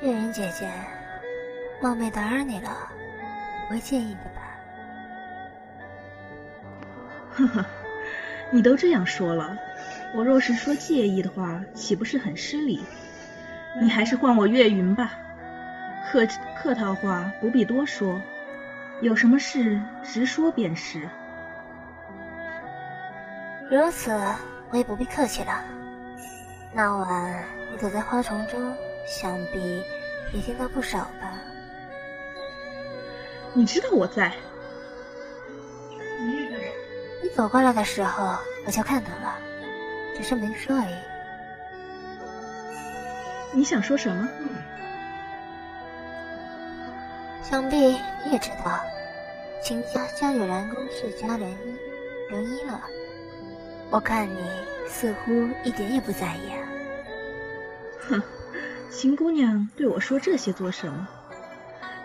月云姐姐，冒昧打扰你了，不会介意的吧？呵呵，你都这样说了，我若是说介意的话，岂不是很失礼？你还是唤我月云吧，客客套话不必多说，有什么事直说便是。如此，我也不必客气了。那晚你躲在花丛中，想必也听到不少吧？你知道我在。你走过来的时候，我就看到了，只是没说而已。你想说什么？想必你也知道，秦家家有兰宫世家人人一了。我看你似乎一点也不在意啊。哼，秦姑娘对我说这些做什么？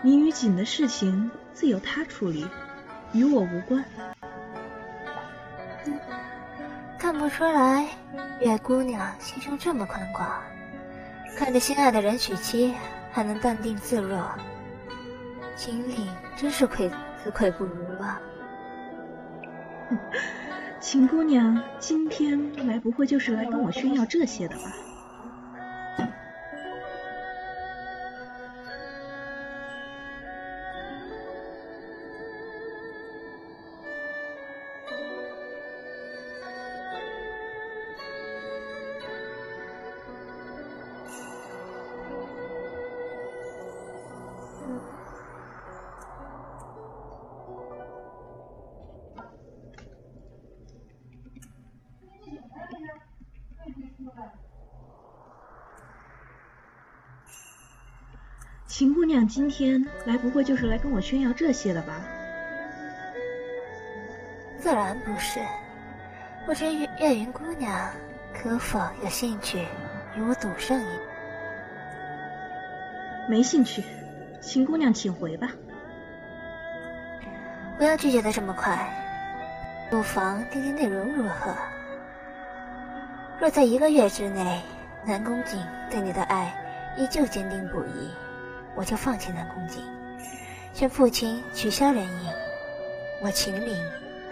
你与锦的事情自有她处理，与我无关。看不出来，月姑娘心胸这么宽广，看着心爱的人娶妻还能淡定自若，秦岭真是愧自愧不如啊！秦姑娘今天来，不会就是来跟我炫耀这些的吧？秦姑娘今天来，不会就是来跟我炫耀这些的吧？自然不是。不知月月云姑娘可否有兴趣与我赌上一？没兴趣，秦姑娘请回吧。不要拒绝的这么快，不妨听听内容如何。若在一个月之内，南宫瑾对你的爱依旧坚定不移。我就放弃南宫瑾，劝父亲取消联姻。我秦岭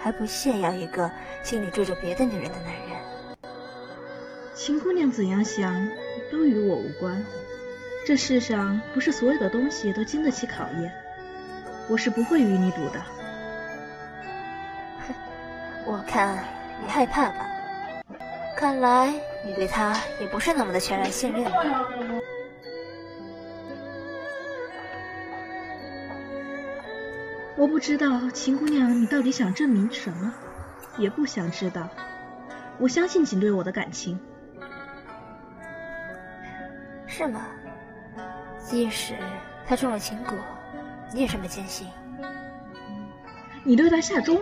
还不屑要一个心里住着别的女人的男人。秦姑娘怎样想，都与我无关。这世上不是所有的东西都经得起考验，我是不会与你赌的。哼，我看你害怕吧？看来你对他也不是那么的全然信任。我不知道秦姑娘你到底想证明什么，也不想知道。我相信锦对我的感情，是吗？即使他中了秦蛊，你也这么坚信？你对他下毒？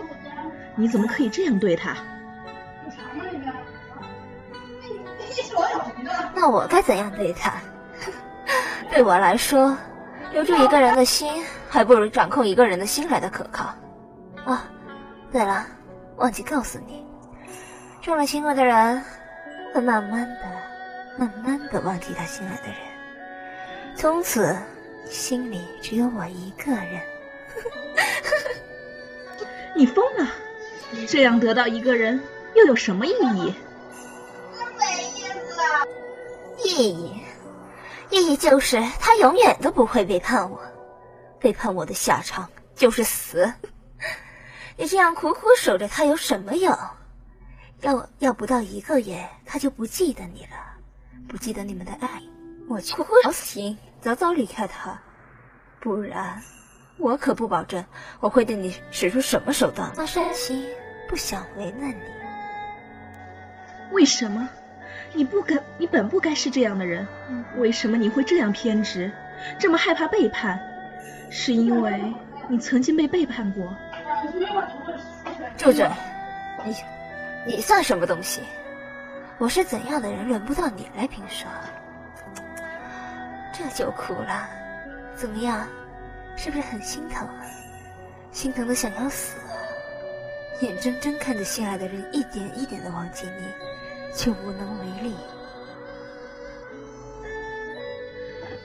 你怎么可以这样对他？那我该怎样对他？对我来说，留住一个人的心。还不如掌控一个人的心来的可靠。哦，对了，忘记告诉你，中了情蛊的人会慢慢的、慢慢的忘记他心爱的人，从此心里只有我一个人。你疯了！这样得到一个人又有什么意义？没意思。意义，意义就是他永远都不会背叛我。背叛我的下场就是死。你这样苦苦守着他有什么用？要要不到一个月，他就不记得你了，不记得你们的爱。我苦苦找死心，早早离开他。不然，我可不保证我会对你使出什么手段。我生气，不想为难你。为什么？你不该，你本不该是这样的人。为什么你会这样偏执，这么害怕背叛？是因为你曾经被背叛过。住嘴！你你算什么东西？我是怎样的人，轮不到你来评说。这就苦了，怎么样？是不是很心疼？心疼的想要死，眼睁睁看着心爱的人一点一点的忘记你，却无能为力。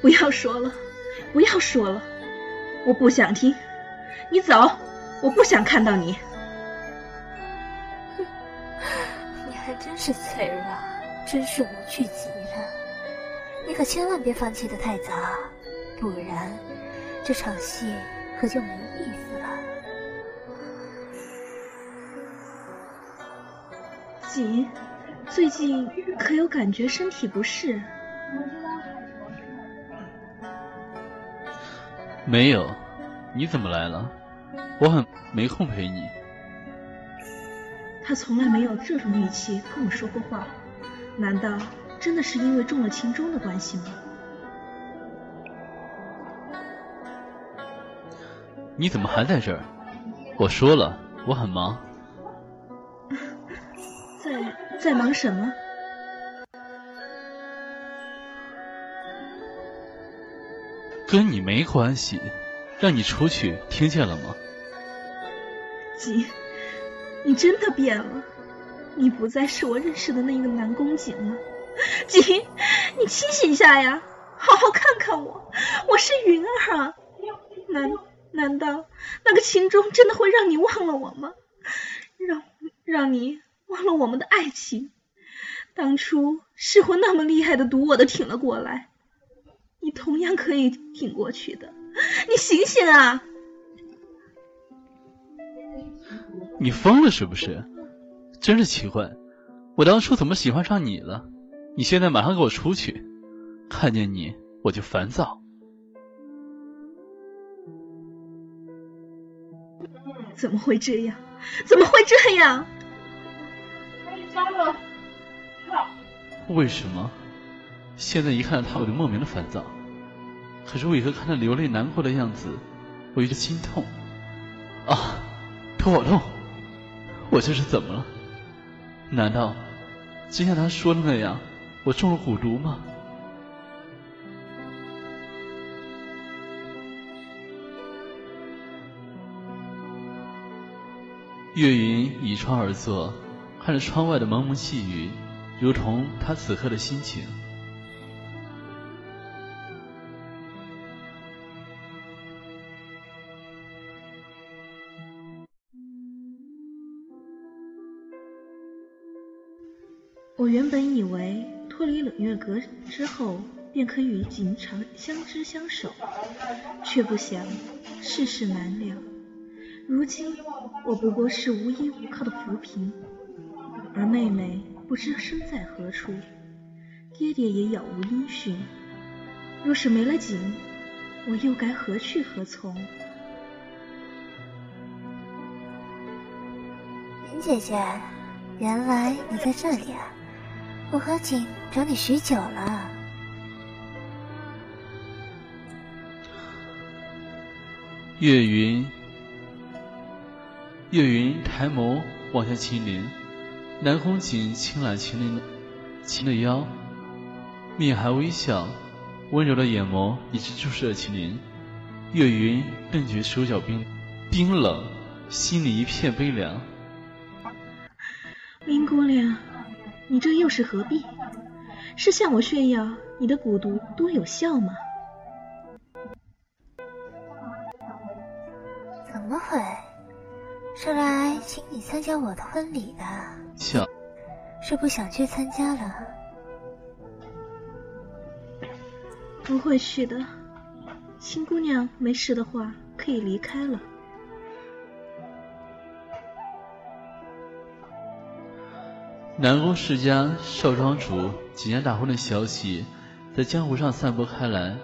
不要说了，不要说了，我不想听。你走，我不想看到你。你还真是脆弱，真是无趣极了。你可千万别放弃的太早，不然这场戏可就没意思了。锦，最近可有感觉身体不适？没有，你怎么来了？我很没空陪你。他从来没有这种语气跟我说过话，难道真的是因为中了情钟的关系吗？你怎么还在这儿？我说了，我很忙。在在忙什么？跟你没关系，让你出去，听见了吗？锦，你真的变了，你不再是我认识的那个南宫锦了。锦，你清醒一下呀，好好看看我，我是云儿啊。难难道那个秦钟真的会让你忘了我吗？让让你忘了我们的爱情？当初是魂那么厉害的毒，我都挺了过来。你同样可以挺过去的，你醒醒啊！你疯了是不是？真是奇怪，我当初怎么喜欢上你了？你现在马上给我出去！看见你我就烦躁。怎么会这样？怎么会这样？为什么？现在一看到他，我就莫名的烦躁。可是为何看他流泪难过的样子，我有点心痛？啊，头好痛！我这是怎么了？难道就像他说的那样，我中了蛊毒吗？岳云倚窗而坐，看着窗外的蒙蒙细雨，如同他此刻的心情。我原本以为脱离冷月阁之后便可与锦长相知相守，却不想世事难料。如今我不过是无依无靠的浮萍，而妹妹不知身在何处，爹爹也杳无音讯。若是没了锦，我又该何去何从？云姐姐，原来你在这里啊！我和景找你许久了。岳云，岳云抬眸望向秦林，南宫瑾轻揽秦林的秦的腰，面含微笑，温柔的眼眸一直注视着秦林。岳云顿觉手脚冰冰冷，心里一片悲凉。林姑娘。你这又是何必？是向我炫耀你的蛊毒多有效吗？怎么会？是来请你参加我的婚礼的。想，是不想去参加了？不会去的。新姑娘没事的话，可以离开了。南宫世家少庄主即将大婚的消息在江湖上散播开来，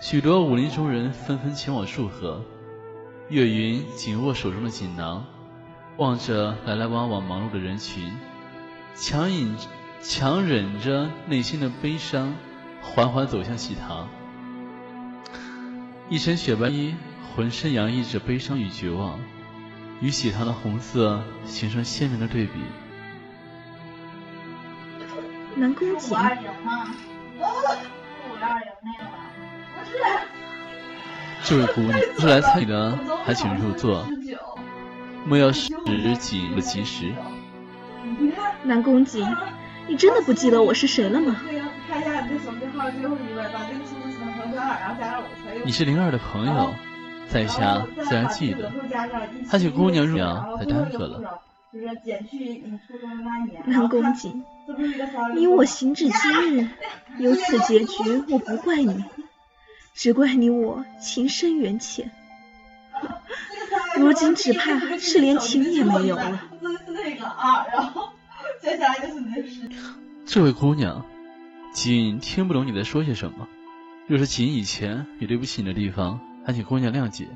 许多武林中人纷纷前往祝贺。岳云紧握手中的锦囊，望着来来往往忙碌的人群，强忍强忍着内心的悲伤，缓缓走向喜堂。一身雪白衣，浑身洋溢着悲伤与绝望，与喜堂的红色形成鲜明的对比。南宫瑾，这位姑娘是来参礼的，还请入座。莫要时紧不及时。南宫瑾，你真的不记得我是谁了吗？你是灵儿的朋友，在下自然记得。还请姑娘入娘太耽搁了。南宫瑾，你我行至今日，有此结局，我不怪你，只怪你我情深缘浅。如今只怕是连情也没有了。这位姑娘，瑾听不懂你在说些什么。若是瑾以前有对不起你的地方，还请姑娘谅解。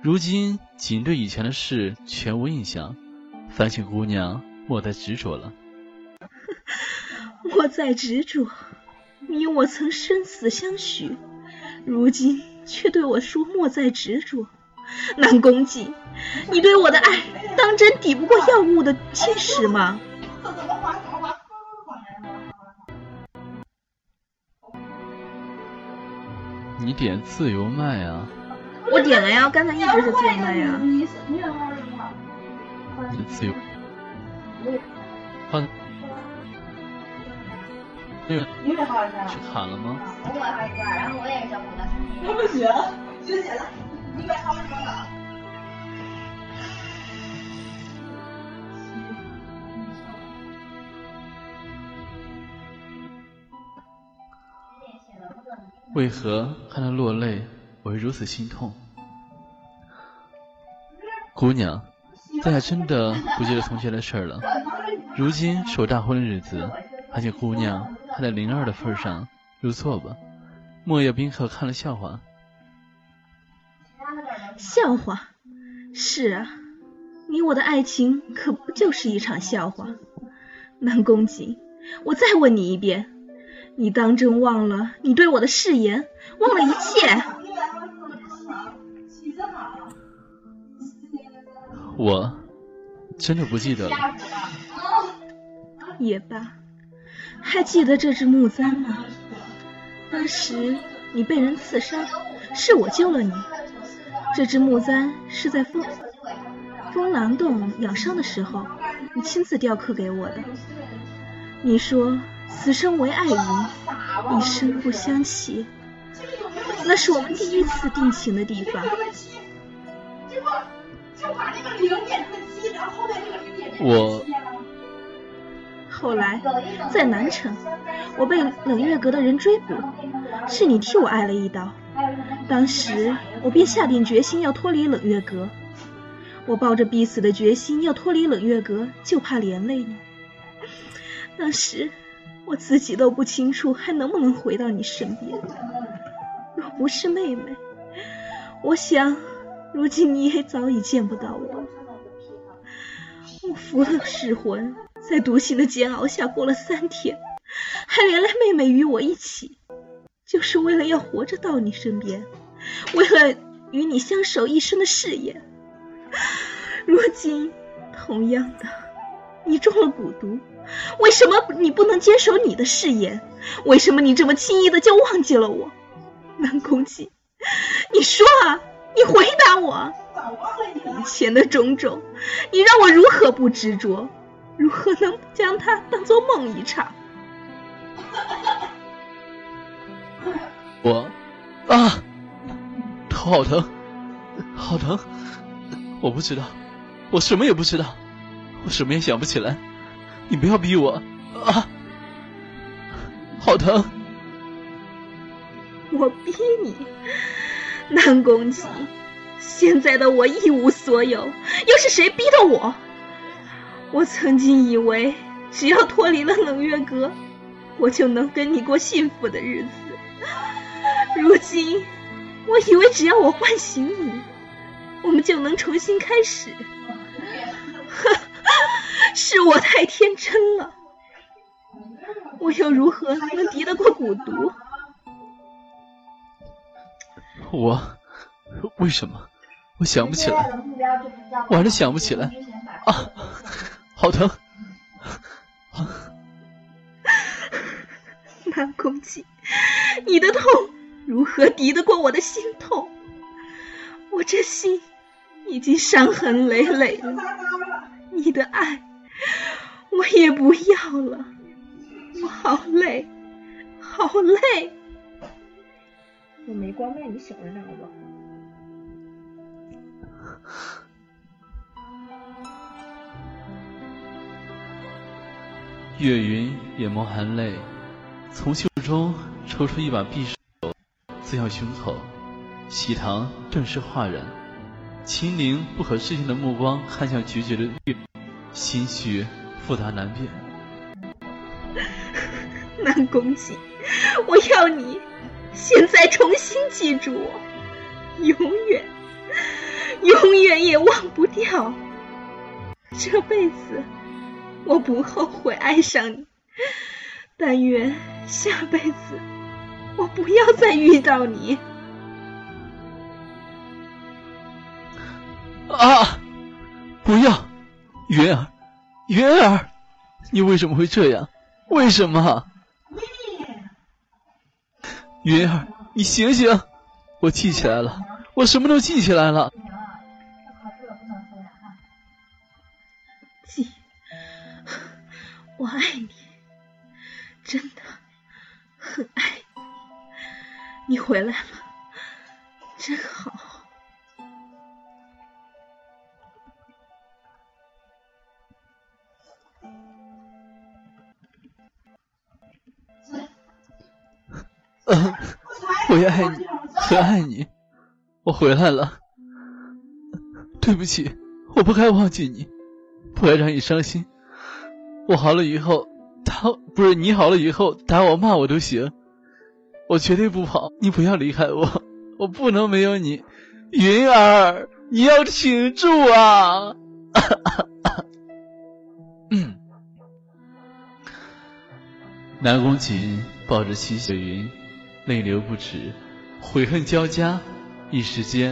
如今瑾对以前的事全无印象，烦请姑娘莫再执着了。莫再执着，你我曾生死相许，如今却对我说莫再执着。南宫瑾，你对我的爱，当真抵不过药物的侵蚀吗？你点自由麦啊！我点了呀，刚才一直是自由麦呀。你的自由。换。那个。去砍了吗？我好一个，然后我也是五个。我不了？为何看他落泪，我会如此心痛？姑娘，在下真的不记得从前的事了。如今是我大婚的日子，还请姑娘看在灵儿的份上入座吧。莫要宾客看了笑话。笑话？是啊，你我的爱情可不就是一场笑话？南宫瑾，我再问你一遍。你当真忘了你对我的誓言，忘了一切？我真的不记得了。也罢，还记得这只木簪吗？当时你被人刺伤，是我救了你。这只木簪是在风风狼洞养伤的时候，你亲自雕刻给我的。你说。此生唯爱你，一生不相弃。那是我们第一次定情的地方。我后来在南城，我被冷月阁的人追捕，是你替我挨了一刀。当时我便下定决心要脱离冷月阁，我抱着必死的决心要脱离冷月阁，就怕连累你。当时。我自己都不清楚还能不能回到你身边。若不是妹妹，我想如今你也早已见不到我。我服了噬魂，在毒刑的煎熬下过了三天，还连累妹妹与我一起，就是为了要活着到你身边，为了与你相守一生的誓言。如今，同样的，你中了蛊毒。为什么你不能坚守你的誓言？为什么你这么轻易的就忘记了我？南宫瑾，你说啊，你回答我。以前的种种，你让我如何不执着？如何能将它当做梦一场？我啊，头好疼，好疼！我不知道，我什么也不知道，我什么也想不起来。你不要逼我啊！好疼！我逼你，南宫瑾，现在的我一无所有，又是谁逼的我？我曾经以为，只要脱离了冷月阁，我就能跟你过幸福的日子。如今，我以为只要我唤醒你，我们就能重新开始。呵。是我太天真了，我又如何能敌得过蛊毒？我为什么？我想不起来，我还是想不起来啊！好疼！南宫瑾，你的痛如何敌得过我的心痛？我这心已经伤痕累累了，你的爱。我也不要了，我好累，好累。我没光卖你小人那吧？岳云眼眸含泪，从袖中抽出一把匕首，刺向胸口。喜糖顿时哗然，秦陵不可置信的目光看向决绝的月，心绪复杂难辨。南宫瑾，我要你现在重新记住我，永远、永远也忘不掉。这辈子我不后悔爱上你，但愿下辈子我不要再遇到你。啊！不要，云儿，云儿，你为什么会这样？为什么？云儿，你醒醒！我记起来了，我什么都记起来了。记，我爱你，真的很爱你。你回来了，真好。我也爱你，很爱你。我回来了，对不起，我不该忘记你，不该让你伤心。我好了以后，打不是你好了以后打我骂我都行，我绝对不跑。你不要离开我，我不能没有你。云儿，你要挺住啊！嗯，南宫瑾抱着齐雪云。泪流不止，悔恨交加，一时间。